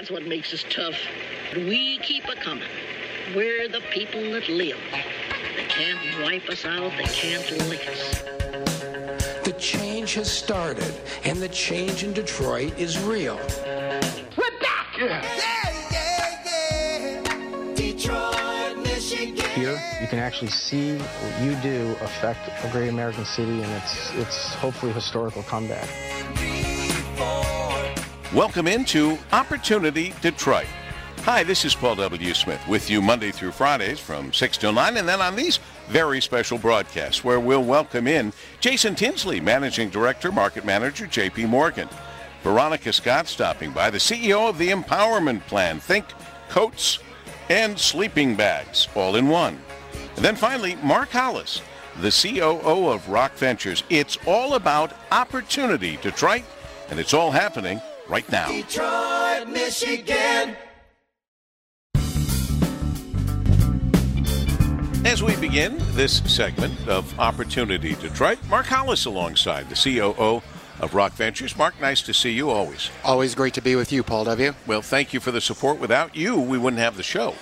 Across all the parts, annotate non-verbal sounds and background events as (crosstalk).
That's what makes us tough. We keep a coming. We're the people that live. They can't wipe us out. They can't lick us. The change has started, and the change in Detroit is real. We're back! Yeah, yeah, yeah. Detroit, Michigan. Here, you can actually see what you do affect a great American city, and it's it's hopefully a historical comeback. Welcome into Opportunity Detroit. Hi, this is Paul W. Smith with you Monday through Fridays from 6 till 9, and then on these very special broadcasts where we'll welcome in Jason Tinsley, Managing Director, Market Manager, JP Morgan. Veronica Scott stopping by, the CEO of the Empowerment Plan. Think coats and sleeping bags all in one. And then finally, Mark Hollis, the COO of Rock Ventures. It's all about opportunity, Detroit, and it's all happening right now. Detroit, Michigan. As we begin this segment of Opportunity Detroit, Mark Hollis alongside the COO of Rock Ventures. Mark, nice to see you always. Always great to be with you, Paul W. Well, thank you for the support. Without you, we wouldn't have the show.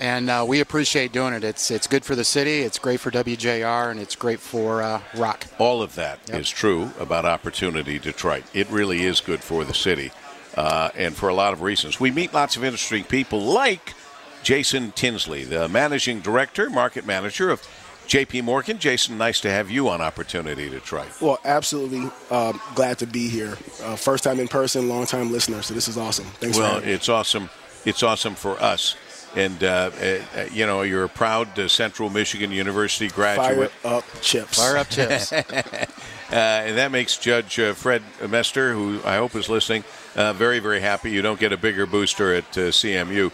And uh, we appreciate doing it. It's it's good for the city, it's great for WJR, and it's great for uh, Rock. All of that yep. is true about Opportunity Detroit. It really is good for the city, uh, and for a lot of reasons. We meet lots of interesting people like Jason Tinsley, the managing director, market manager of JP Morgan. Jason, nice to have you on Opportunity Detroit. Well, absolutely uh, glad to be here. Uh, first time in person, long time listener. So this is awesome. Thanks well, it's awesome. It's awesome for us. And, uh, uh, you know, you're a proud uh, Central Michigan University graduate. Fire up chips. Fire up chips. (laughs) Uh, and that makes Judge Fred Mester, who I hope is listening, very, very happy. You don't get a bigger booster at CMU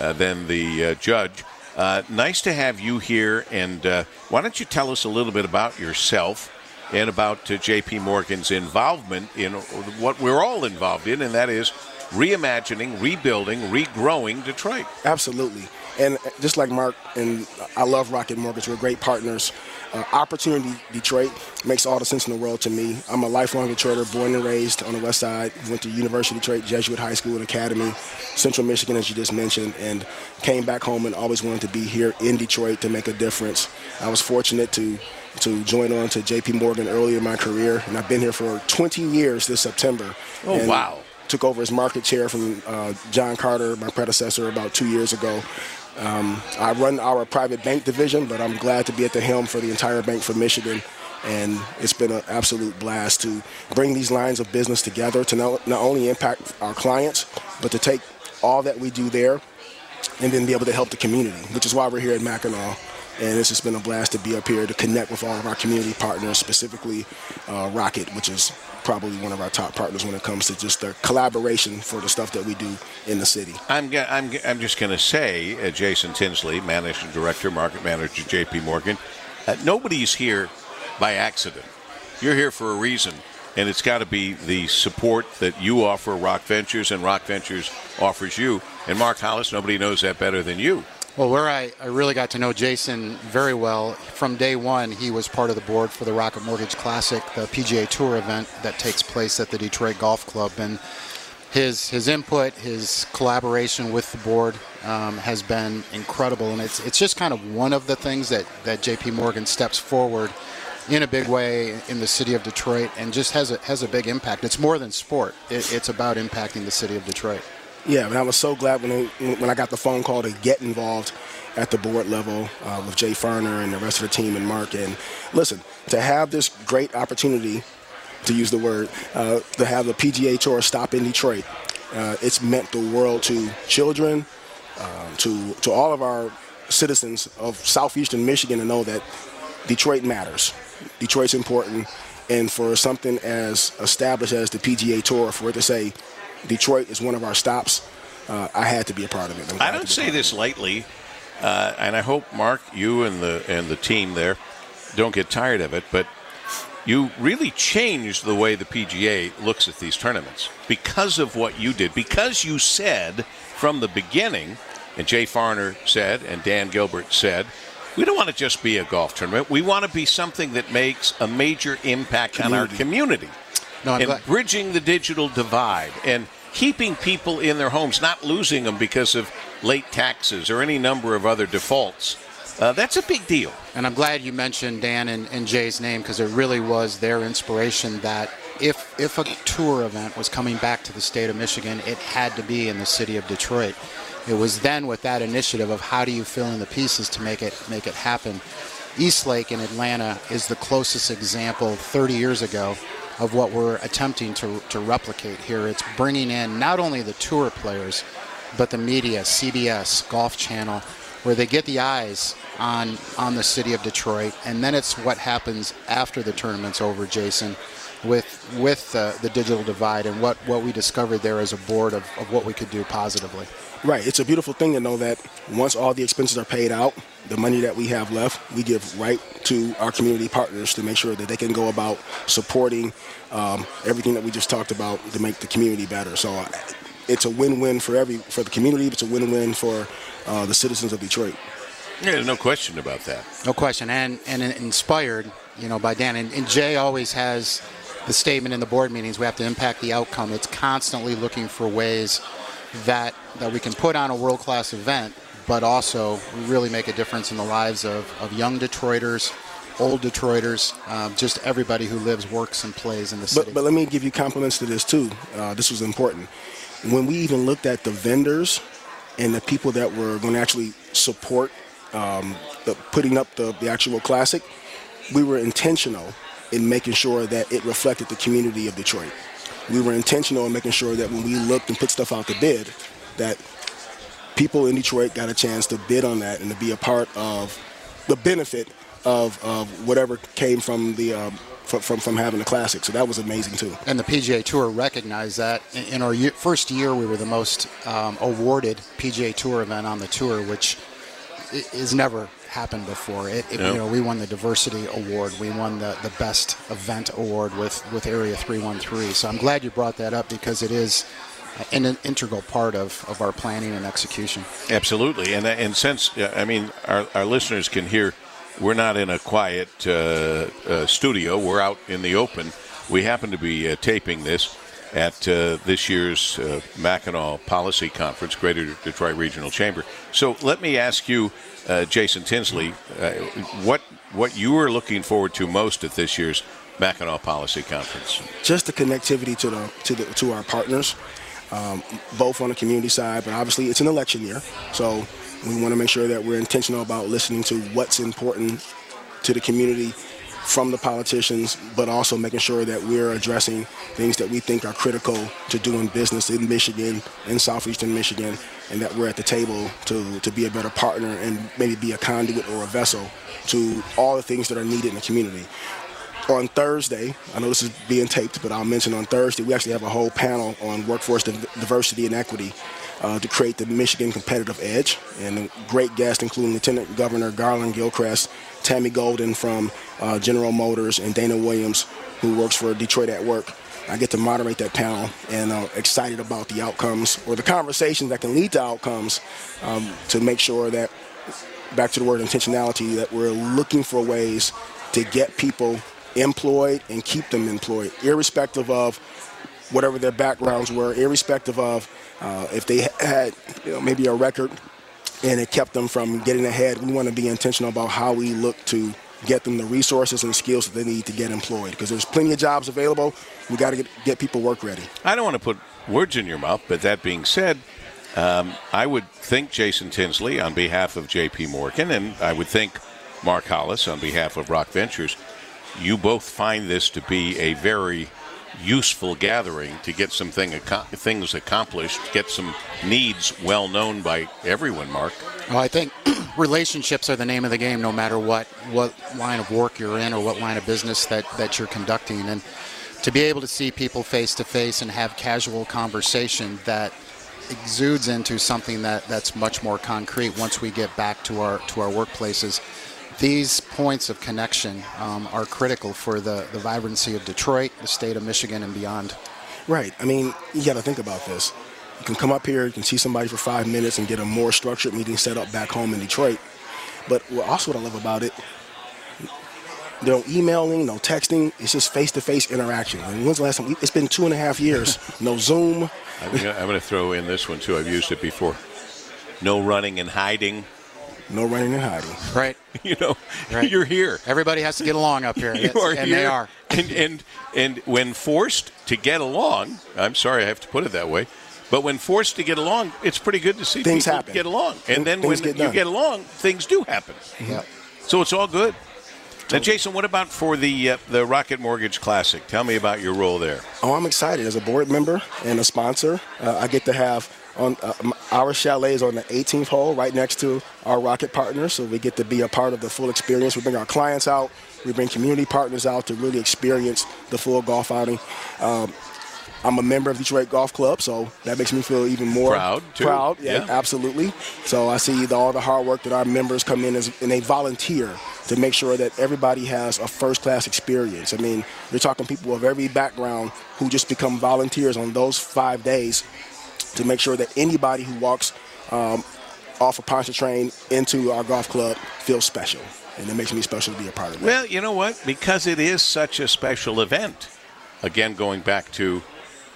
uh, than the uh, judge. Uh, nice to have you here, and why don't you tell us a little bit about yourself and about J.P. Morgan's involvement in what we're all involved in, and that is reimagining, rebuilding, regrowing Detroit. Absolutely. And just like Mark, and I love Rocket Mortgage, we're great partners. Uh, opportunity Detroit makes all the sense in the world to me. I'm a lifelong Detroiter, born and raised on the west side. Went to University of Detroit, Jesuit High School and Academy, Central Michigan, as you just mentioned, and came back home and always wanted to be here in Detroit to make a difference. I was fortunate to to join on to JP Morgan earlier in my career, and I've been here for 20 years this September. Oh, wow. Took over as market chair from uh, John Carter, my predecessor, about two years ago. Um, I run our private bank division, but I'm glad to be at the helm for the entire bank for Michigan. And it's been an absolute blast to bring these lines of business together to not, not only impact our clients, but to take all that we do there and then be able to help the community, which is why we're here at Mackinac. And it's just been a blast to be up here to connect with all of our community partners, specifically uh, Rocket, which is probably one of our top partners when it comes to just the collaboration for the stuff that we do in the city. I'm, I'm, I'm just going to say, uh, Jason Tinsley, Managing Director, Market Manager, JP Morgan, uh, nobody's here by accident. You're here for a reason, and it's got to be the support that you offer Rock Ventures and Rock Ventures offers you. And Mark Hollis, nobody knows that better than you. Well, where I, I really got to know Jason very well, from day one, he was part of the board for the Rocket Mortgage Classic, the PGA Tour event that takes place at the Detroit Golf Club. And his his input, his collaboration with the board um, has been incredible. And it's, it's just kind of one of the things that, that JP Morgan steps forward in a big way in the city of Detroit and just has a, has a big impact. It's more than sport, it, it's about impacting the city of Detroit. Yeah, and I was so glad when when I got the phone call to get involved at the board level uh, with Jay Farner and the rest of the team and Mark. And listen, to have this great opportunity, to use the word, uh, to have the PGA Tour stop in Detroit, uh, it's meant the world to children, um, to to all of our citizens of southeastern Michigan to know that Detroit matters. Detroit's important, and for something as established as the PGA Tour, for it to say Detroit is one of our stops. Uh, I had to be a part of it. I don't say this lightly, uh, and I hope Mark, you and the and the team there, don't get tired of it. But you really changed the way the PGA looks at these tournaments because of what you did. Because you said from the beginning, and Jay Farner said, and Dan Gilbert said, we don't want to just be a golf tournament. We want to be something that makes a major impact community. on our community no, I'm and glad. bridging the digital divide. And keeping people in their homes, not losing them because of late taxes or any number of other defaults. Uh, that's a big deal. And I'm glad you mentioned Dan and, and Jay's name because it really was their inspiration that if if a tour event was coming back to the state of Michigan, it had to be in the city of Detroit. It was then with that initiative of how do you fill in the pieces to make it make it happen. Eastlake in Atlanta is the closest example 30 years ago of what we're attempting to, to replicate here. It's bringing in not only the tour players, but the media, CBS, Golf Channel, where they get the eyes on on the city of Detroit, and then it's what happens after the tournament's over, Jason, with with uh, the digital divide and what what we discovered there as a board of, of what we could do positively. Right. It's a beautiful thing to know that once all the expenses are paid out, the money that we have left, we give right to our community partners to make sure that they can go about supporting um, everything that we just talked about to make the community better. So uh, it's a win-win for every for the community. It's a win-win for uh, the citizens of Detroit. Yeah, there's no question about that. No question, and and inspired, you know, by Dan and, and Jay always has the statement in the board meetings. We have to impact the outcome. It's constantly looking for ways that that we can put on a world class event, but also really make a difference in the lives of, of young Detroiters, old Detroiters, um, just everybody who lives, works, and plays in the city. But, but let me give you compliments to this too. Uh, this was important. When we even looked at the vendors and the people that were going to actually support um, the, putting up the, the actual classic, we were intentional in making sure that it reflected the community of Detroit we were intentional in making sure that when we looked and put stuff out to bid, that people in Detroit got a chance to bid on that and to be a part of the benefit of, of whatever came from the um, from, from, from having the classic. So that was amazing too. And the PGA Tour recognized that. In our year, first year, we were the most um, awarded PGA Tour event on the tour, which is never happened before. It, it yep. you know, we won the diversity award. We won the, the best event award with, with Area 313. So I'm glad you brought that up because it is an, an integral part of, of our planning and execution. Absolutely. And, and since, I mean, our, our listeners can hear we're not in a quiet uh, uh, studio, we're out in the open. We happen to be uh, taping this at uh, this year's uh, Mackinac Policy Conference, Greater Detroit Regional Chamber. So let me ask you uh, Jason Tinsley, uh, what what you are looking forward to most at this year's Mackinac Policy Conference? Just the connectivity to the to the to our partners, um, both on the community side, but obviously it's an election year, so we want to make sure that we're intentional about listening to what's important to the community from the politicians, but also making sure that we're addressing things that we think are critical to doing business in Michigan, in southeastern Michigan, and that we're at the table to, to be a better partner and maybe be a conduit or a vessel to all the things that are needed in the community. On Thursday, I know this is being taped, but I'll mention on Thursday, we actually have a whole panel on workforce diversity and equity uh, to create the Michigan competitive edge. And great guests, including Lieutenant Governor Garland Gilchrist, Tammy Golden from uh, General Motors, and Dana Williams, who works for Detroit at Work. I get to moderate that panel and uh, excited about the outcomes or the conversations that can lead to outcomes um, to make sure that, back to the word intentionality, that we're looking for ways to get people employed and keep them employed, irrespective of whatever their backgrounds were, irrespective of uh, if they had you know, maybe a record and it kept them from getting ahead. We want to be intentional about how we look to get them the resources and skills that they need to get employed because there's plenty of jobs available. We got to get, get people work ready. I don't want to put words in your mouth, but that being said, um, I would think Jason Tinsley on behalf of JP Morgan, and I would think Mark Hollis on behalf of Rock Ventures, you both find this to be a very useful gathering to get some thing, things accomplished, get some needs well known by everyone, Mark. Well, I think (clears throat) relationships are the name of the game no matter what, what line of work you're in or what line of business that, that you're conducting. And to be able to see people face to face and have casual conversation that exudes into something that, that's much more concrete once we get back to our to our workplaces these points of connection um, are critical for the, the vibrancy of Detroit, the state of Michigan, and beyond. Right. I mean, you got to think about this. You can come up here, you can see somebody for five minutes and get a more structured meeting set up back home in Detroit. But also, what I love about it, no emailing, no texting. It's just face-to-face interaction. And when's the last time? It's been two and a half years. (laughs) no Zoom. I'm going to throw in this one too. I've used it before. No running and hiding. No running and hiding. (laughs) Right. You know, Right. you're here. Everybody has to get along up here. (laughs) You are and here. they are. And, and and when forced to get along, I'm sorry I have to put it that way, but when forced to get along, it's pretty good to see Things people happen. get along. And then when get you get along, things do happen. Yeah. So it's all good. Now, Jason, what about for the uh, the Rocket Mortgage Classic? Tell me about your role there. Oh, I'm excited. As a board member and a sponsor, uh, I get to have on uh, our chalet is on the 18th hole, right next to our Rocket partners. So we get to be a part of the full experience. We bring our clients out. We bring community partners out to really experience the full golf outing. Um, I'm a member of Detroit Golf Club, so that makes me feel even more Proud, too. Proud, yeah, Yeah. absolutely. So I see the, all the hard work that our members come in as, and they volunteer to make sure that everybody has a first-class experience. I mean, you're talking people of every background who just become volunteers on those five days to make sure that anybody who walks um, off of Pontchartrain into our golf club feels special, and it makes me special to be a part of it. Well, you know what? Because it is such a special event. Again, going back to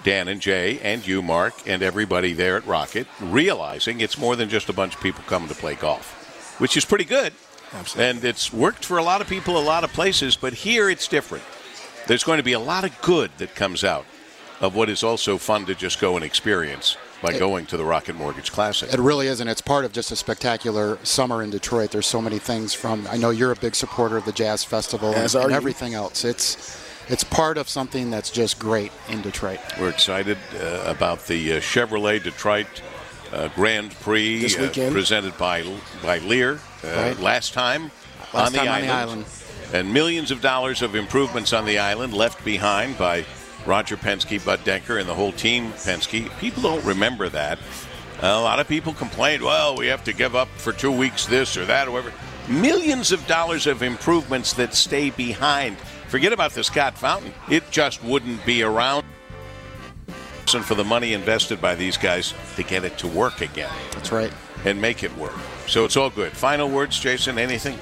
Dan and Jay and you, Mark, and everybody there at Rocket, realizing it's more than just a bunch of people coming to play golf, which is pretty good. Absolutely. And it's worked for a lot of people, a lot of places, but here it's different. There's going to be a lot of good that comes out of what is also fun to just go and experience by going to the Rocket Mortgage Classic. It really is, and it's part of just a spectacular summer in Detroit. There's so many things from. I know you're a big supporter of the Jazz Festival As and, and everything else. It's it's part of something that's just great in Detroit. We're excited uh, about the uh, Chevrolet Detroit uh, Grand Prix This uh, weekend. presented by by Lear uh, Right. last time, Last on, the on the island. and millions of dollars of improvements on the island left behind by Roger Penske, Bud Denker, and the whole team Penske. People don't remember that. a lot of people complained, well, we have to give up for two weeks this or that or whatever. Millions of dollars of improvements that stay behind. Forget about the Scott Fountain. It just wouldn't be around and for the money invested by these guys to get it to work again That's right. and make it work. So it's all good. Final words, Jason, anything?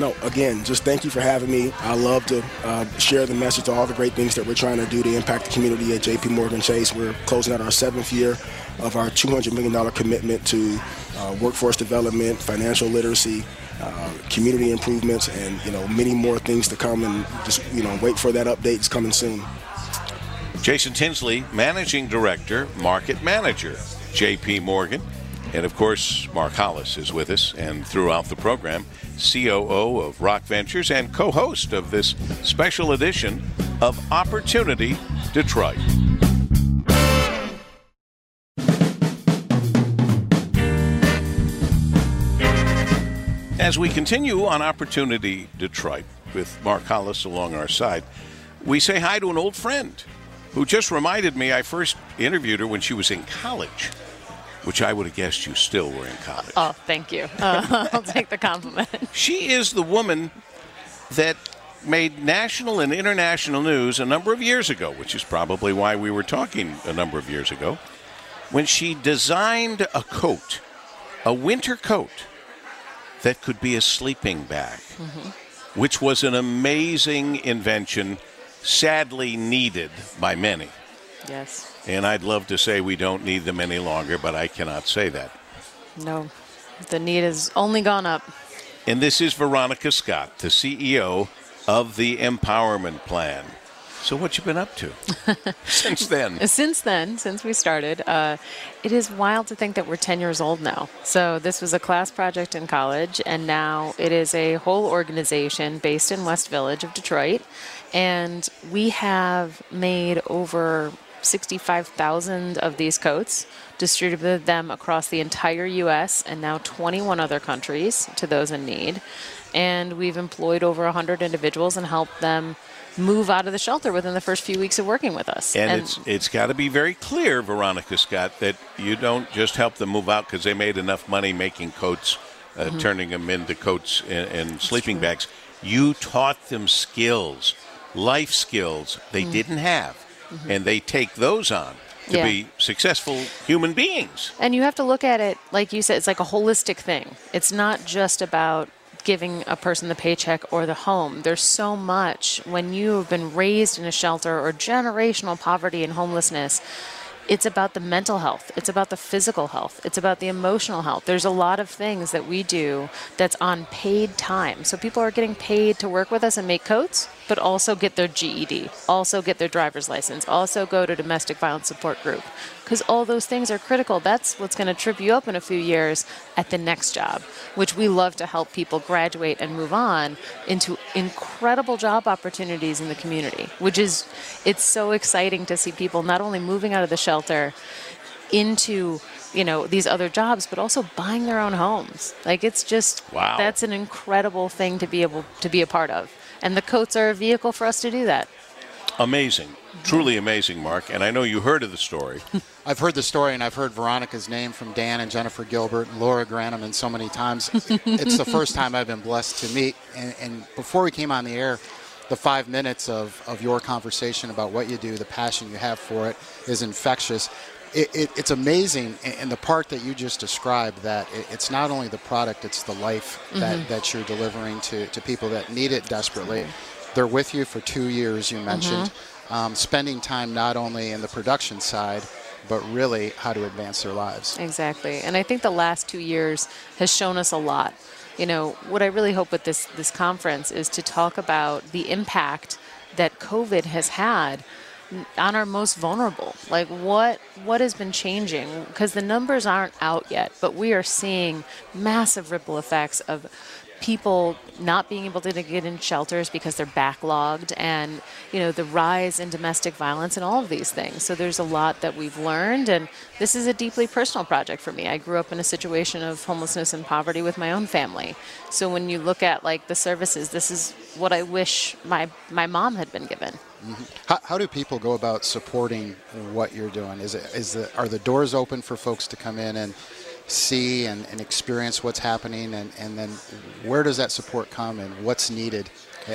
No, again, just thank you for having me. I love to uh, share the message to all the great things that we're trying to do to impact the community at JP Morgan Chase. We're closing out our seventh year of our $200 million commitment to uh, workforce development, financial literacy, uh, community improvements, and you know many more things to come. And just you know wait for that update. It's coming soon. Jason Tinsley, Managing Director, Market Manager, JP Morgan. And of course, Mark Hollis is with us and throughout the program, COO of Rock Ventures and co host of this special edition of Opportunity Detroit. As we continue on Opportunity Detroit with Mark Hollis along our side, we say hi to an old friend who just reminded me I first interviewed her when she was in college, which I would have guessed you still were in college. Oh, thank you. Uh, (laughs) I'll take the compliment. She is the woman that made national and international news a number of years ago, which is probably why we were talking a number of years ago, when she designed a coat, a winter coat, that could be a sleeping bag, which was an amazing invention, sadly needed by many. Yes. And I'd love to say we don't need them any longer, but I cannot say that. No. The need has only gone up. And this is Veronica Scott, the CEO of the Empowerment Plan. So what you been up to (laughs) since then? Since then, since we started, uh, it is wild to think that we're 10 years old now. So this was a class project in college, and now it is a whole organization based in West Village of Detroit. And we have made over 65,000 of these coats, distributed them across the entire U.S. and now 21 other countries to those in need. And we've employed over 100 individuals and helped them move out of the shelter within the first few weeks of working with us. And, it's it's got to be very clear, Veronica Scott, that you don't just help them move out because they made enough money making coats, uh, Mm-hmm. turning them into coats and, and sleeping bags. You taught them skills, life skills they didn't have, and they take those on to Mm-hmm. Yeah. be successful human beings. And you have to look at it, like you said, it's like a holistic thing. It's not just about giving a person the paycheck or the home. There's so much when you have been raised in a shelter or generational poverty and homelessness. It's about the mental health. It's about the physical health. It's about the emotional health. There's a lot of things that we do that's on paid time. So people are getting paid to work with us and make coats, but also get their GED, also get their driver's license, also go to domestic violence support group. Because all those things are critical. That's what's going to trip you up in a few years at the next job, which we love to help people graduate and move on into incredible job opportunities in the community, which is, it's so exciting to see people not only moving out of the shelter into you know these other jobs but also buying their own homes like it's just Wow. that's an incredible thing to be able to be a part of and the coats are a vehicle for us to do that Amazing. Truly amazing, Mark. And I know you heard of the story. (laughs) I've heard the story, and I've heard Veronica's name from Dan and Jennifer Gilbert and Laura Grannemann so many times. (laughs) it's the first time I've been blessed to meet. And, and before we came on the air, the five minutes of, of your conversation about what you do, the passion you have for it, is infectious. It, it, it's amazing, and- and the part that you just described that it, it's not only the product, it's the life that, that you're delivering to, to people that need it desperately. They're with you for two years, you mentioned, um, spending time not only in the production side, but really how to advance their lives. Exactly. And I think the last two years has shown us a lot. You know, what I really hope with this, this conference is to talk about the impact that COVID has had on our most vulnerable. Like what what has been changing? Because the numbers aren't out yet, but we are seeing massive ripple effects of people not being able to get in shelters because they're backlogged and you know the rise in domestic violence and all of these things so there's a lot that we've learned and this is a deeply personal project for me i grew up in a situation of homelessness and poverty with my own family so when you look at like the services this is what i wish my my mom had been given How, how do people go about supporting what you're doing? Is it is the are the doors open for folks to come in and see and, and experience what's happening, and, and then where does that support come, and what's needed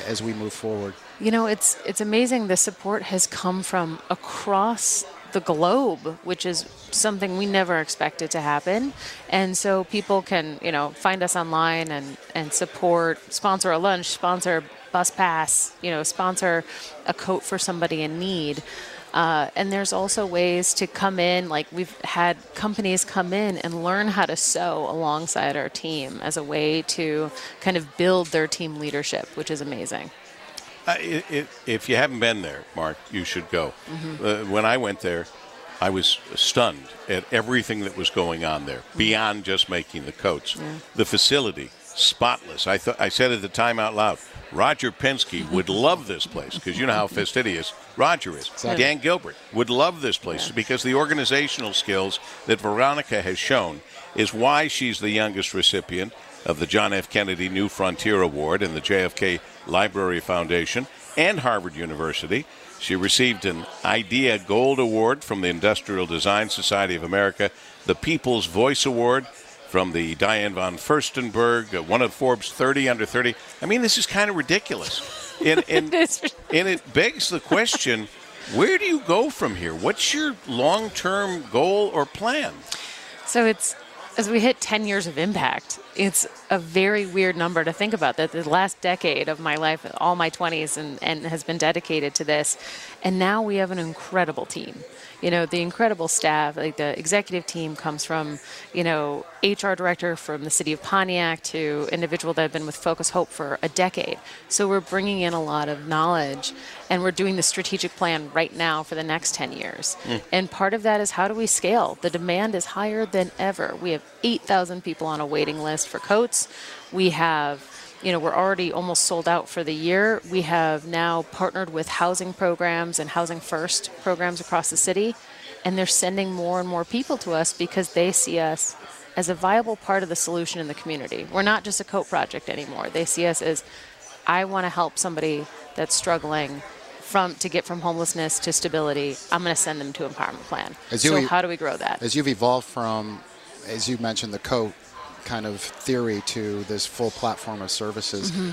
as we move forward? You know, it's it's amazing. The support has come from across the globe, which is something we never expected to happen. And so people can, you know, find us online and and support, sponsor a lunch, sponsor bus pass, you know, sponsor a coat for somebody in need. Uh, and there's also ways to come in, like we've had companies come in and learn how to sew alongside our team as a way to kind of build their team leadership, which is amazing. Uh, i i if you haven't been there, Mark, you should go. Mm-hmm. Uh, when I went there, I was stunned at everything that was going on there, beyond just making the coats. The facility, spotless. I thought I said at the time out loud, Roger Penske would love this place because you know how fastidious Roger is. Dan Gilbert would love this place because the organizational skills that Veronica has shown is why she's the youngest recipient of the John F. Kennedy New Frontier Award and the JFK Library Foundation and Harvard University. She received an IDEA Gold Award from the Industrial Design Society of America, the People's Voice Award from the Diane von Furstenberg, uh, one of Forbes 30 under 30. I mean, this is kind of ridiculous. And, (laughs) and, and it begs the question where do you go from here? What's your long term goal or plan? So it's as we hit 10 years of impact, it's a very weird number to think about that the last decade of my life, all my 20s, and, and has been dedicated to this. And now we have an incredible team. You know, the incredible staff, like the executive team comes from, you know, HR director from the city of Pontiac to individual that have been with Focus Hope for a decade. So we're bringing in a lot of knowledge and we're doing the strategic plan right now for the next 10 years. Hmm. And part of that is how do we scale? The demand is higher than ever. We have 8,000 people on a waiting list for coats. We have you know, we're already almost sold out for the year. We have now partnered with housing programs and housing first programs across the city, and they're sending more and more people to us because they see us as a viable part of the solution in the community. We're not just a coat project anymore. They see us as I want to help somebody that's struggling from to get from homelessness to stability. I'm going to send them to empowerment plan. As you so how do we grow that? As you've evolved from, as you mentioned, the coat kind of theory to this full platform of services, mm-hmm.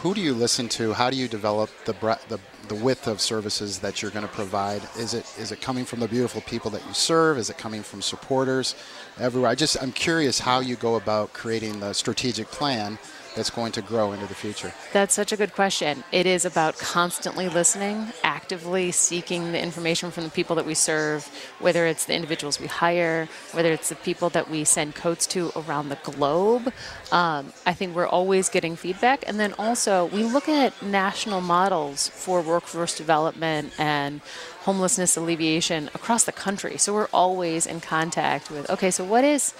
who do you listen to? How do you develop the breadth, the, the width of services that you're going to provide? Is it is it coming from the beautiful people that you serve? Is it coming from supporters everywhere? I just I'm curious how you go about creating the strategic plan that's going to grow into the future? That's such a good question. It is about constantly listening, actively seeking the information from the people that we serve, whether it's the individuals we hire, whether it's the people that we send coats to around the globe. Um, I think we're always getting feedback. And then also, we look at national models for workforce development and homelessness alleviation across the country. So we're always in contact with, okay, so what is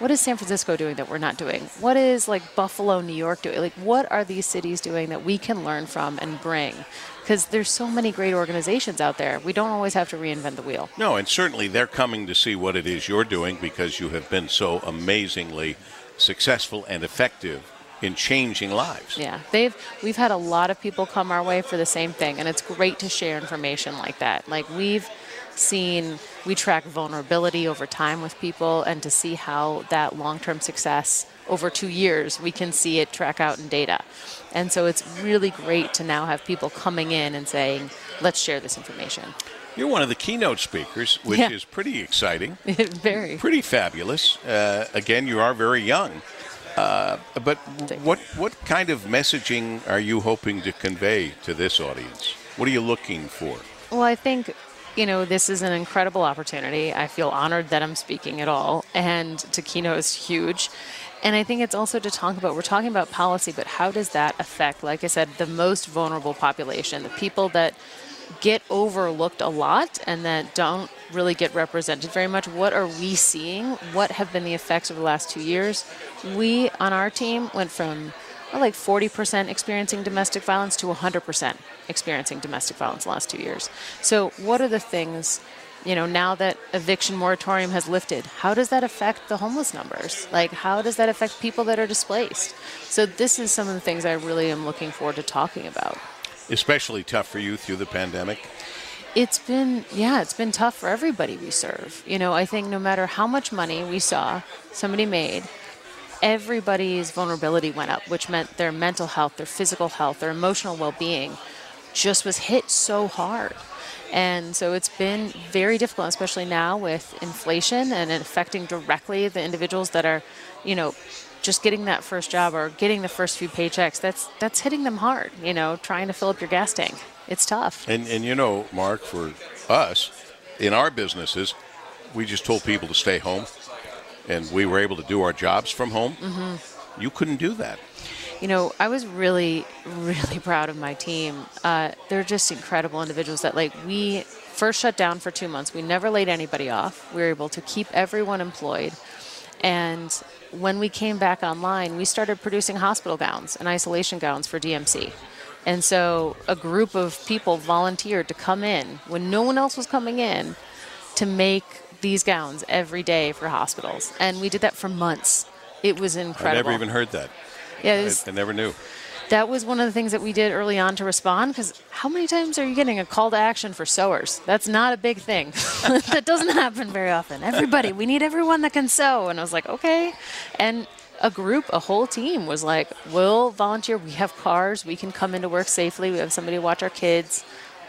what is San Francisco doing that we're not doing? What is like Buffalo, New York doing? Like, what are these cities doing that we can learn from and bring? Because there's so many great organizations out there. We don't always have to reinvent the wheel. No, and certainly they're coming to see what it is you're doing because you have been so amazingly successful and effective in changing lives. Yeah, they've we've had a lot of people come our way for the same thing, and it's great to share information like that. Like we've seen, we track vulnerability over time with people, and to see how that long-term success over two years, we can see it track out in data. And so it's really great to now have people coming in and saying, "Let's share this information." You're one of the keynote speakers, which Yeah. is pretty exciting. (laughs) Very. Pretty fabulous. Uh, again, you are very young. Uh, but what what kind of messaging are you hoping to convey to this audience? What are you looking for? Well, I think, you know, this is an incredible opportunity. I feel honored that I'm speaking at all, and to keynote is huge. And I think it's also to talk about, we're talking about policy, but how does that affect, like I said, the most vulnerable population, the people that get overlooked a lot and that don't really get represented very much. What are we seeing? What have been the effects of the last two years? We on our team went from well, like 40% experiencing domestic violence to 100% experiencing domestic violence the last two years. So, what are the things, you know, now that eviction moratorium has lifted, how does that affect the homeless numbers? Like, how does that affect people that are displaced? So, this is some of the things I really am looking forward to talking about. Especially tough for you through the pandemic. It's been, yeah, it's been tough for everybody we serve. You know, I think no matter how much money we saw somebody made, everybody's vulnerability went up, which meant their mental health, their physical health, their emotional well being just was hit so hard. And so it's been very difficult, especially now with inflation and affecting directly the individuals that are, you know, just getting that first job or getting the first few paychecks. That's that's hitting them hard. You know, trying to fill up your gas tank. It's tough. And and you know, Mark, for us in our businesses, we just told people to stay home, and we were able to do our jobs from home. hmm You couldn't do that. You know, I was really, really (laughs) proud of my team. Uh, they're just incredible individuals that, like, we first shut down for two months. We never laid anybody off. We were able to keep everyone employed. And when we came back online, we started producing hospital gowns and isolation gowns for DMC. And so a group of people volunteered to come in when no one else was coming in to make these gowns every day for hospitals. And we did that for months. It was incredible. I never even heard that. Yeah, it I- I, never knew. that was one of the things that we did early on to respond because how many times are you getting a call to action for sewers? That's not a big thing. (laughs) that doesn't happen very often. Everybody, we need everyone that can sew. And I was like, okay. And a group, a whole team was like, we'll volunteer. We have cars. We can come into work safely. We have somebody to watch our kids.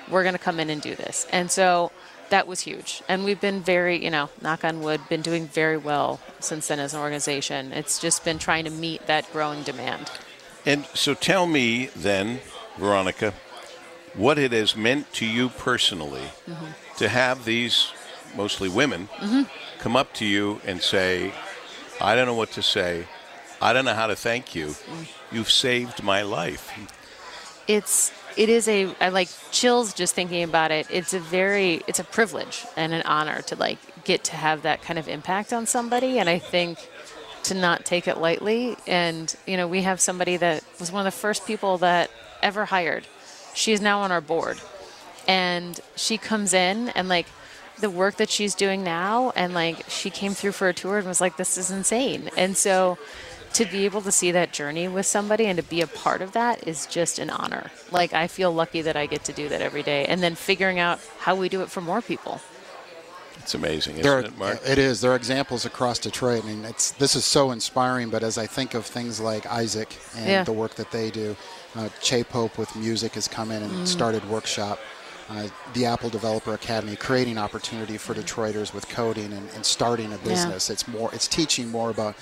We're going to come in and do this. And so that was huge. And we've been very, you know, knock on wood, been doing very well since then as an organization. It's just been trying to meet that growing demand. And so tell me then, Veronica, what it has meant to you personally Mhm. to have these mostly women Mhm. come up to you and say, I don't know what to say. I don't know how to thank you. You've saved my life. it's it is a I like chills just thinking about it. It's a very it's a privilege and an honor to like get to have that kind of impact on somebody and I think to not take it lightly and you know we have somebody that was one of the first people that ever hired. She is now on our board. And she comes in and like the work that she's doing now and like she came through for a tour and was like this is insane. And so to be able to see that journey with somebody and to be a part of that is just an honor. Like I feel lucky that I get to do that every day and then figuring out how we do it for more people. It's amazing, isn't There, it, Mark? it is. There are examples across Detroit. I mean, it's this is so inspiring. But as I think of things like Isaac and Yeah. the work that they do, uh, Che Pope with music has come in and Mm. started workshop. Uh, the Apple Developer Academy creating opportunity for Detroiters with coding and, and starting a Yeah. business. It's more. It's teaching more about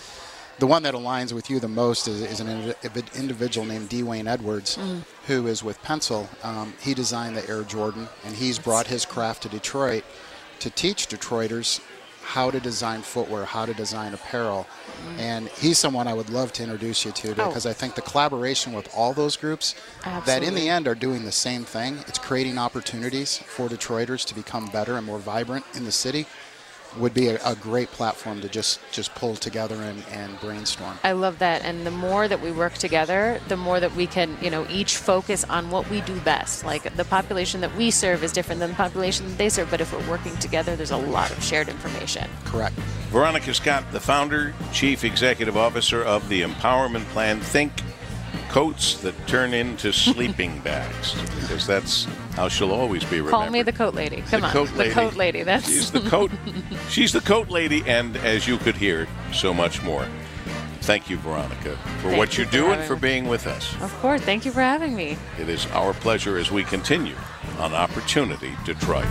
the one that aligns with you the most is, is an indiv- individual named D'Wayne Edwards, Mm. who is with Pensole. Um, he designed the Air Jordan, and he's brought his craft to Detroit to teach Detroiters how to design footwear, how to design apparel. And he's someone I would love to introduce you to Mm. Oh. because I think the collaboration with all those groups that in the end are doing the same thing. It's creating opportunities for Detroiters to become better and more vibrant in the city would be a, a great platform to just just pull together and, and brainstorm. I love that. And the more that we work together, the more that we can, you know, each focus on what we do best. Like the population that we serve is different than the population that they serve, but if we're working together, there's a lot of shared information. Correct. Veronica Scott, the founder, chief executive officer of the Empowerment Plan. Think coats that turn into sleeping (laughs) bags, because that's how she'll always be remembered. Call me the coat lady. Come The on. coat lady. The coat lady. That's She's the coat. (laughs) she's the coat lady, and as you could hear, so much more. Thank you, Veronica, for Thank what you you for do and for being with us. Of course. Thank you for having me. It is our pleasure as we continue on Opportunity Detroit.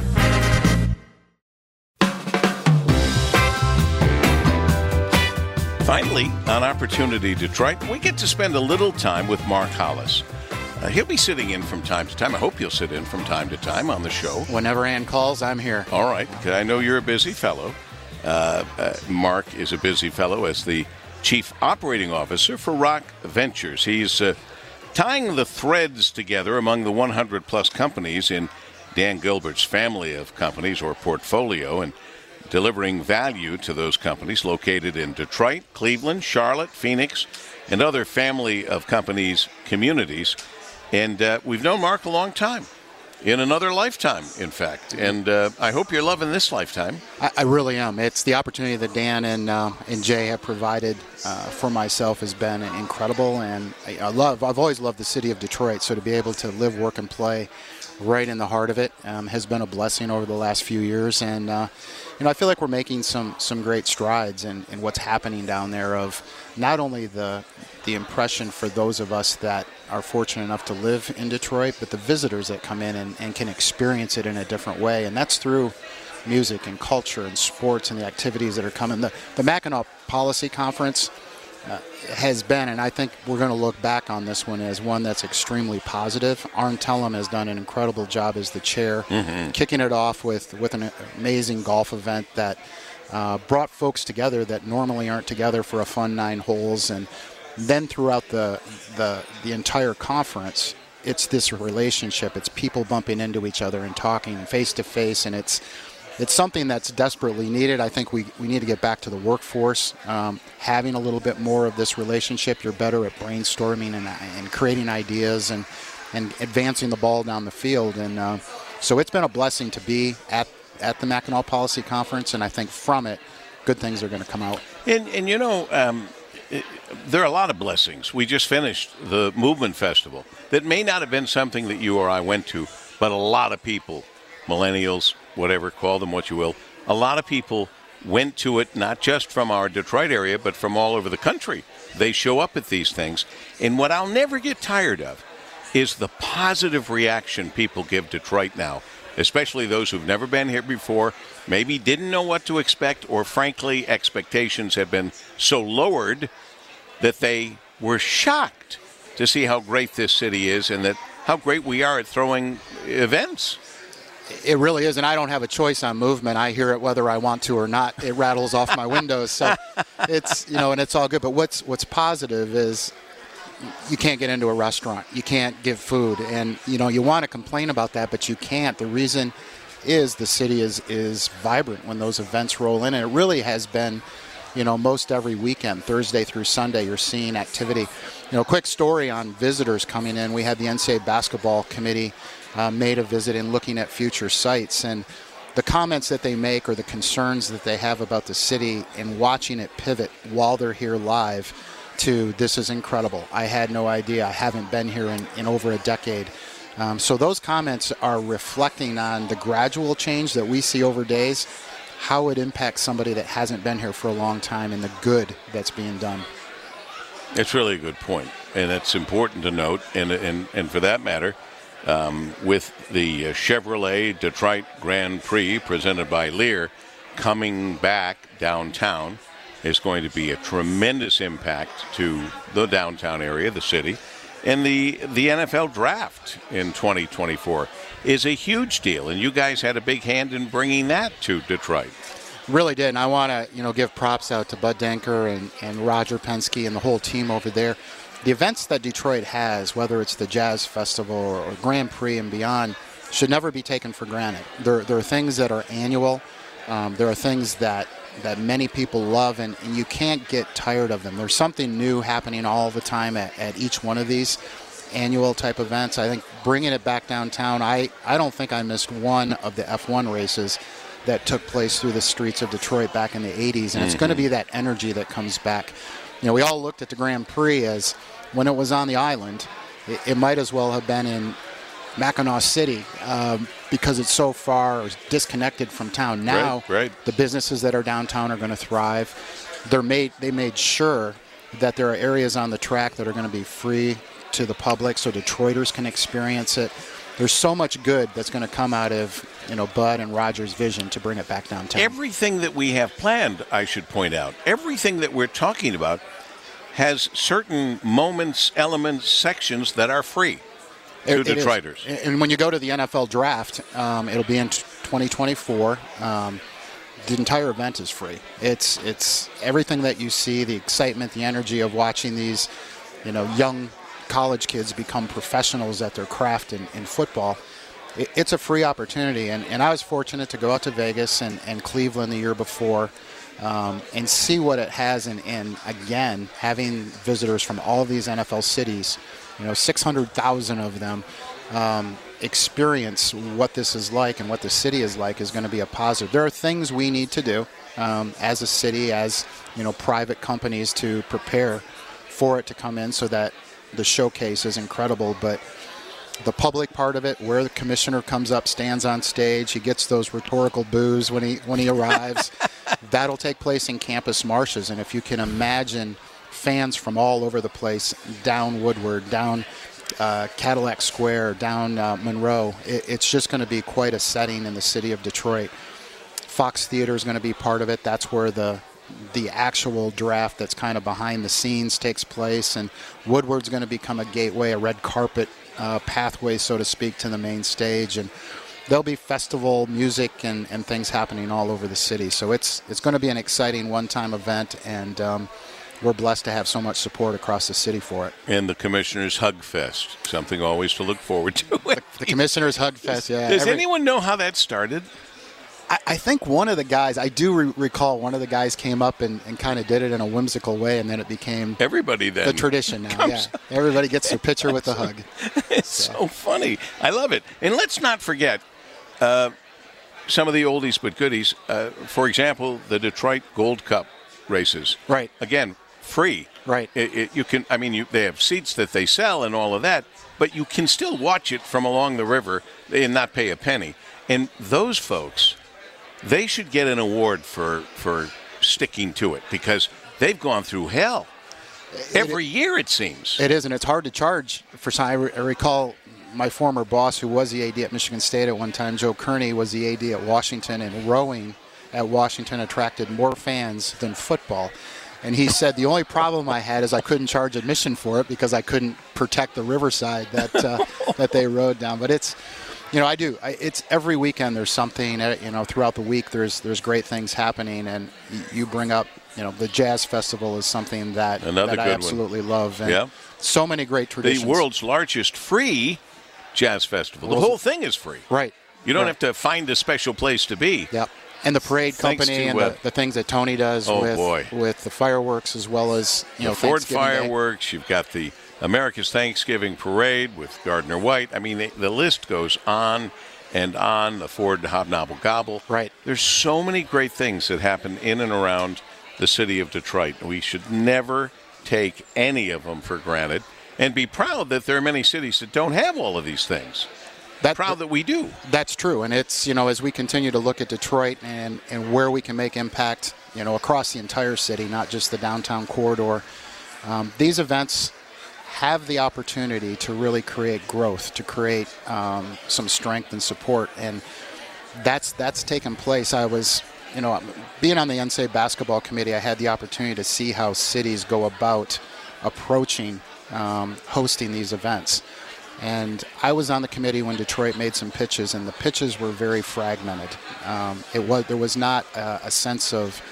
Finally, on Opportunity Detroit, we get to spend a little time with Mark Hollis. Uh, he'll be sitting in from time to time. I hope you'll sit in from time to time on the show. Whenever Ann calls, I'm here. All right, I know you're a busy fellow. Uh, uh, Mark is a busy fellow as the chief operating officer for Rock Ventures. He's uh, tying the threads together among the 100 plus companies in Dan Gilbert's family of companies or portfolio and delivering value to those companies located in Detroit, Cleveland, Charlotte, Phoenix, and other family of companies communities. And uh, we've known Mark a long time, in another lifetime, in fact. And uh, I hope you're loving this lifetime. I, I really am. It's the opportunity that Dan and uh, and Jay have provided uh, for myself has been incredible, and I, I love. I've always loved the city of Detroit, so to be able to live, work, and play right in the heart of it um, has been a blessing over the last few years, and uh, you know I feel like we're making some some great strides in, in what's happening down there. Of not only the the impression for those of us that are fortunate enough to live in Detroit, but the visitors that come in and, and can experience it in a different way, and that's through music and culture and sports and the activities that are coming. The, the Mackinac Policy Conference uh, has been, and I think we're going to look back on this one as one that's extremely positive. Arn Tellem has done an incredible job as the chair, kicking it off with, with an amazing golf event that uh, brought folks together that normally aren't together for a fun nine holes. And then throughout the, the, the entire conference, it's this relationship. It's people bumping into each other and talking face to face, and it's it's something that's desperately needed. I think we, we need to get back to the workforce, um, having a little bit more of this relationship. You're better at brainstorming and, and creating ideas and, and advancing the ball down the field. And uh, so it's been a blessing to be at, at the Mackinac Policy Conference, and I think from it, good things are going to come out. And, and you know, um, there are a lot of blessings. We just finished the Movement Festival that may not have been something that you or I went to, but a lot of people, millennials, whatever, call them what you will, a lot of people went to it not just from our Detroit area, but from all over the country. They show up at these things. And what I'll never get tired of is the positive reaction people give Detroit now, especially those who've never been here before, maybe didn't know what to expect, or frankly, expectations have been so lowered that they were shocked to see how great this city is and that how great we are at throwing events. It really is, and I don't have a choice on movement. I hear it whether I want to or not. It rattles off my windows, so it's you know, and it's all good. But what's what's positive is you can't get into a restaurant, you can't give food, and you know you want to complain about that, but you can't. The reason is the city is is vibrant when those events roll in, and it really has been. You know, most every weekend, Thursday through Sunday, you're seeing activity. You know, quick story on visitors coming in. We had the NCAA basketball committee uh, made a visit in looking at future sites and the comments that they make or the concerns that they have about the city and watching it pivot while they're here live to this is incredible. I had no idea. I haven't been here in, in over a decade. Um, so those comments are reflecting on the gradual change that we see over days, how it impacts somebody that hasn't been here for a long time and the good that's being done. It's really a good point, and it's important to note, and and, and for that matter, um, with the uh, Chevrolet Detroit Grand Prix presented by Lear coming back downtown, is going to be a tremendous impact to the downtown area, the city. And the, the NFL draft in 2024 is a huge deal. And you guys had a big hand in bringing that to Detroit. Really did, and I want to you know give props out to Bud Denker and, and Roger Penske and the whole team over there. The events that Detroit has, whether it's the Jazz Festival or, Grand Prix and beyond, should never be taken for granted. There, there are things that are annual. Um, there are things that that many people love, and, and you can't get tired of them. There's something new happening all the time at, at each one of these annual type events. I think bringing it back downtown, I, I don't think I missed one of the F1 races that took place through the streets of Detroit back in the 80s, and it's going to be that energy that comes back. You know, we all looked at the Grand Prix as when it was on the island, it, it might as well have been in Mackinaw City um, because it's so far disconnected from town. Now, Right, right. the businesses that are downtown are going to thrive. They're made. They made sure that there are areas on the track that are going to be free to the public, so Detroiters can experience it. There's so much good that's going to come out of you know Bud and Roger's vision to bring it back downtown. Everything that we have planned, I should point out, everything that we're talking about has certain moments, elements, sections that are free to It- it. Detroiters. And- And when you go to the NFL draft, um, it'll be in 2024. Um, the entire event is free. It's it's everything that you see, the excitement, the energy of watching these, you know, young college kids become professionals at their craft in, in football. It, it's a free opportunity, and, and I was fortunate to go out to Vegas and, and Cleveland the year before. Um, and see what it has, and, and again, having visitors from all these NFL cities, you know, 600,000 of them um, experience what this is like and what the city is like is going to be a positive. There are things we need to do um, as a city, as you know, private companies to prepare for it to come in, so that the showcase is incredible. But the public part of it, where the commissioner comes up, stands on stage, he gets those rhetorical boos when he when he arrives. (laughs) that'll take place in Campus Martius, and if you can imagine fans from all over the place, down Woodward, down uh, Cadillac Square, down uh, Monroe, it, it's just going to be quite a setting in the city of Detroit. Fox Theater is going to be part of it. That's where the the actual draft that's kind of behind the scenes takes place, and Woodward's going to become a gateway, a red carpet uh, pathway, so to speak, to the main stage, and there'll be festival music and, and things happening all over the city. So it's it's going to be an exciting one-time event, and um, we're blessed to have so much support across the city for it. And the Commissioner's Hug Fest, something always to look forward to. The Commissioner's Hug Fest, yeah. Does every- anyone know how that started? I, I think one of the guys, I do re- recall one of the guys came up and, and kind of did it in a whimsical way, and then it became Everybody then. the tradition now. Yeah, everybody gets their picture with a hug. (laughs) It's so funny. I love it. And let's not forget uh, some of the oldies but goodies. Uh, for example, the Detroit Gold Cup races. Right. Again, free. Right. It, it, you can. I mean, you, they have seats that they sell and all of that, but you can still watch it from along the river and not pay a penny. And those folks, they should get an award for for sticking to it because they've gone through hell every year. It seems. It is, and it's hard to charge for some. I, re- I recall my former boss, who was the AD at Michigan State at one time, Joe Kearney, was the AD at Washington, and rowing at Washington attracted more fans than football. And he said the only problem I had is I couldn't charge admission for it because I couldn't protect the riverside that uh, (laughs) that they rode down. But it's, you know, I do. I, it's every weekend there's something. uh, You know, throughout the week there's there's great things happening, and you bring up, you know, the jazz festival is something that Another that I good one. absolutely love. And Yeah. so many great traditions. the world's largest free jazz festival. The whole thing is free. Right. You don't Right. have to find a special place to be. Yep. And the parade Thanks company to, and uh, the, the things that Tony does Oh, with boy. with the fireworks as well as you know the Ford Thanksgiving Day. fireworks. You've got the America's Thanksgiving Parade with Gardner White. I mean, the, the list goes on and on. The Ford Hob Nobble Gobble. Right. There's so many great things that happen in and around the city of Detroit. We should never take any of them for granted, and be proud that there are many cities that don't have all of these things. That, Proud that we do. That's true, and it's you know as we continue to look at Detroit and and where we can make impact, you know, across the entire city, not just the downtown corridor. Um, these events have the opportunity to really create growth, to create um, some strength and support, and that's that's taken place. I was you know, being on the NCAA basketball committee, I had the opportunity to see how cities go about approaching um, hosting these events. And I was on the committee when Detroit made some pitches, and the pitches were very fragmented. Um, it was there was not a, a sense of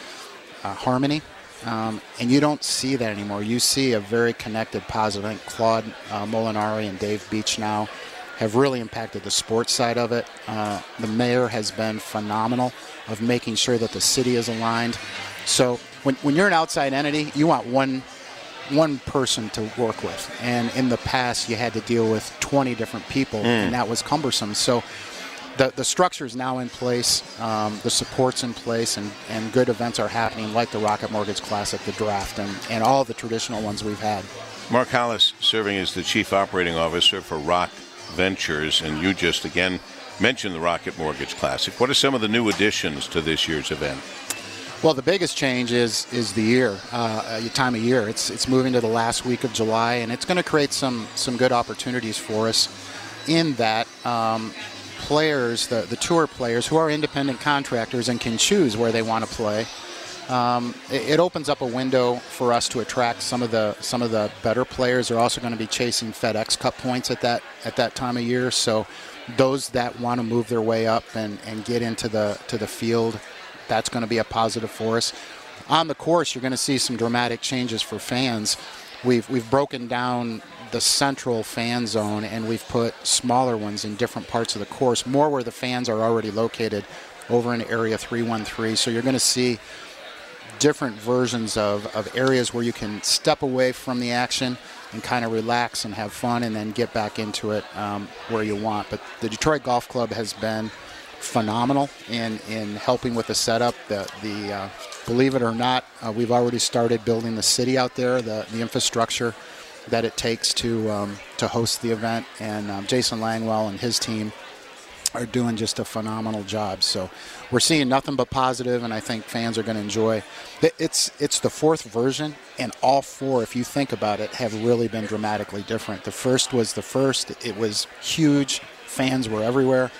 uh, harmony, um, and you don't see that anymore. You see a very connected, positive. I think Claude uh, Molinari and Dave Beachnau have really impacted the sports side of it. Uh, the mayor has been phenomenal of making sure that the city is aligned. So when, when you're an outside entity, you want one one person to work with. And in the past, you had to deal with 20 different people, Hmm. and that was cumbersome. So the, the structure is now in place, um, the support's in place, and, and good events are happening like the Rocket Mortgage Classic, the draft, and, and all the traditional ones we've had. Mark Hollis serving as the Chief Operating Officer for Rock Ventures, and you just again mentioned the Rocket Mortgage Classic. What are some of the new additions to this year's event? Well, the biggest change is is the year, uh, uh, time of year. It's it's moving to the last week of July, and it's going to create some some good opportunities for us. In that, um, players, the the tour players who are independent contractors and can choose where they want to play. Um, it, it opens up a window for us to attract some of the some of the better players. They're also going to be chasing FedEx Cup points at that at that time of year. So those that want to move their way up and, and get into the to the field, that's going to be a positive for us. On the course, you're going to see some dramatic changes for fans. We've we've broken down the central fan zone and we've put smaller ones in different parts of the course, more where the fans are already located over in area 313. So you're going to see different versions of, of areas where you can step away from the action and kind of relax and have fun and then get back into it um, where you want. But the Detroit Golf Club has been phenomenal in, in helping with the setup. The, the uh, believe it or not, uh, we've already started building the city out there, the, the infrastructure that it takes to um, to host the event. And um, Jason Langwell and his team are doing just a phenomenal job. So we're seeing nothing but positive, and I think fans are going to enjoy. It's it's the fourth version, and all four, if you think about it, have really been dramatically different. The first was the first; it was huge. Fans were everywhere.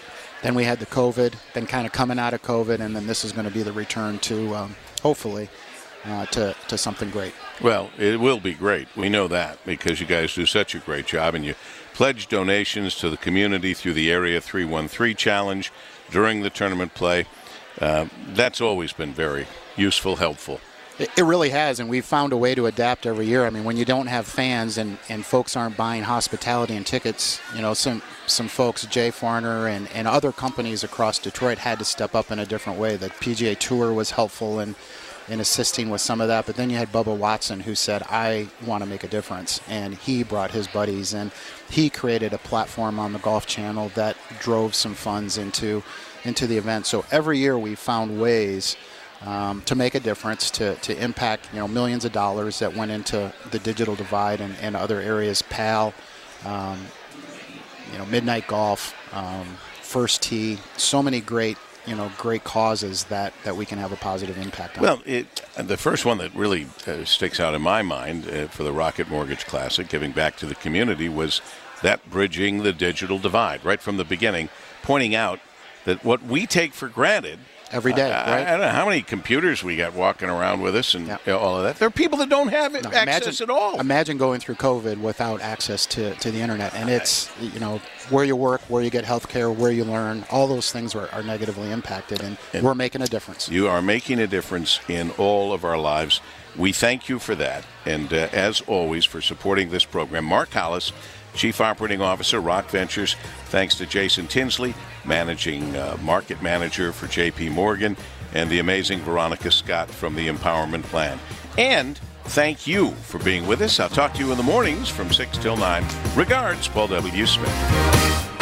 Then we had the COVID, then kind of coming out of COVID, and then this is going to be the return to um, hopefully uh, to to something great. Well, it will be great. We know that because you guys do such a great job and you pledge donations to the community through the Area 313 Challenge during the tournament play. Uh, that's always been very useful, helpful. It, really has, and we've found a way to adapt every year. I mean, when you don't have fans and, and folks aren't buying hospitality and tickets, you know, some some folks, Jay Farner and, and other companies across Detroit had to step up in a different way. The PGA Tour was helpful in, in assisting with some of that, but then you had Bubba Watson who said, I want to make a difference. And he brought his buddies, and he created a platform on the Golf Channel that drove some funds into, into the event. So every year we found ways um, to make a difference, to, to impact you know millions of dollars that went into the digital divide and, and other areas. PAL, um, you know, Midnight Golf, um, First Tee, so many great you know great causes that that we can have a positive impact on. Well, it, the first one that really uh, sticks out in my mind uh, for the Rocket Mortgage Classic, giving back to the community, was that bridging the digital divide right from the beginning, pointing out that what we take for granted Every day, I, right? I don't know how many computers we got walking around with us and you know, all of that. There are people that don't have No, access at all. Imagine going through COVID without access to, to the internet, and it's you know where you work, where you get health care, where you learn, all those things are, are negatively impacted, and, And- we're making a difference. You are making a difference in all of our lives. We thank you for that. And uh, as always, for supporting this program. Mark Hollis, Chief Operating Officer, Rock Ventures. Thanks to Jason Tinsley, Managing uh, Market Manager for JP Morgan, and the amazing Veronica Scott from the Empowerment Plan. And thank you for being with us. I'll talk to you in the mornings from 6 till 9. Regards, Paul W. Smith.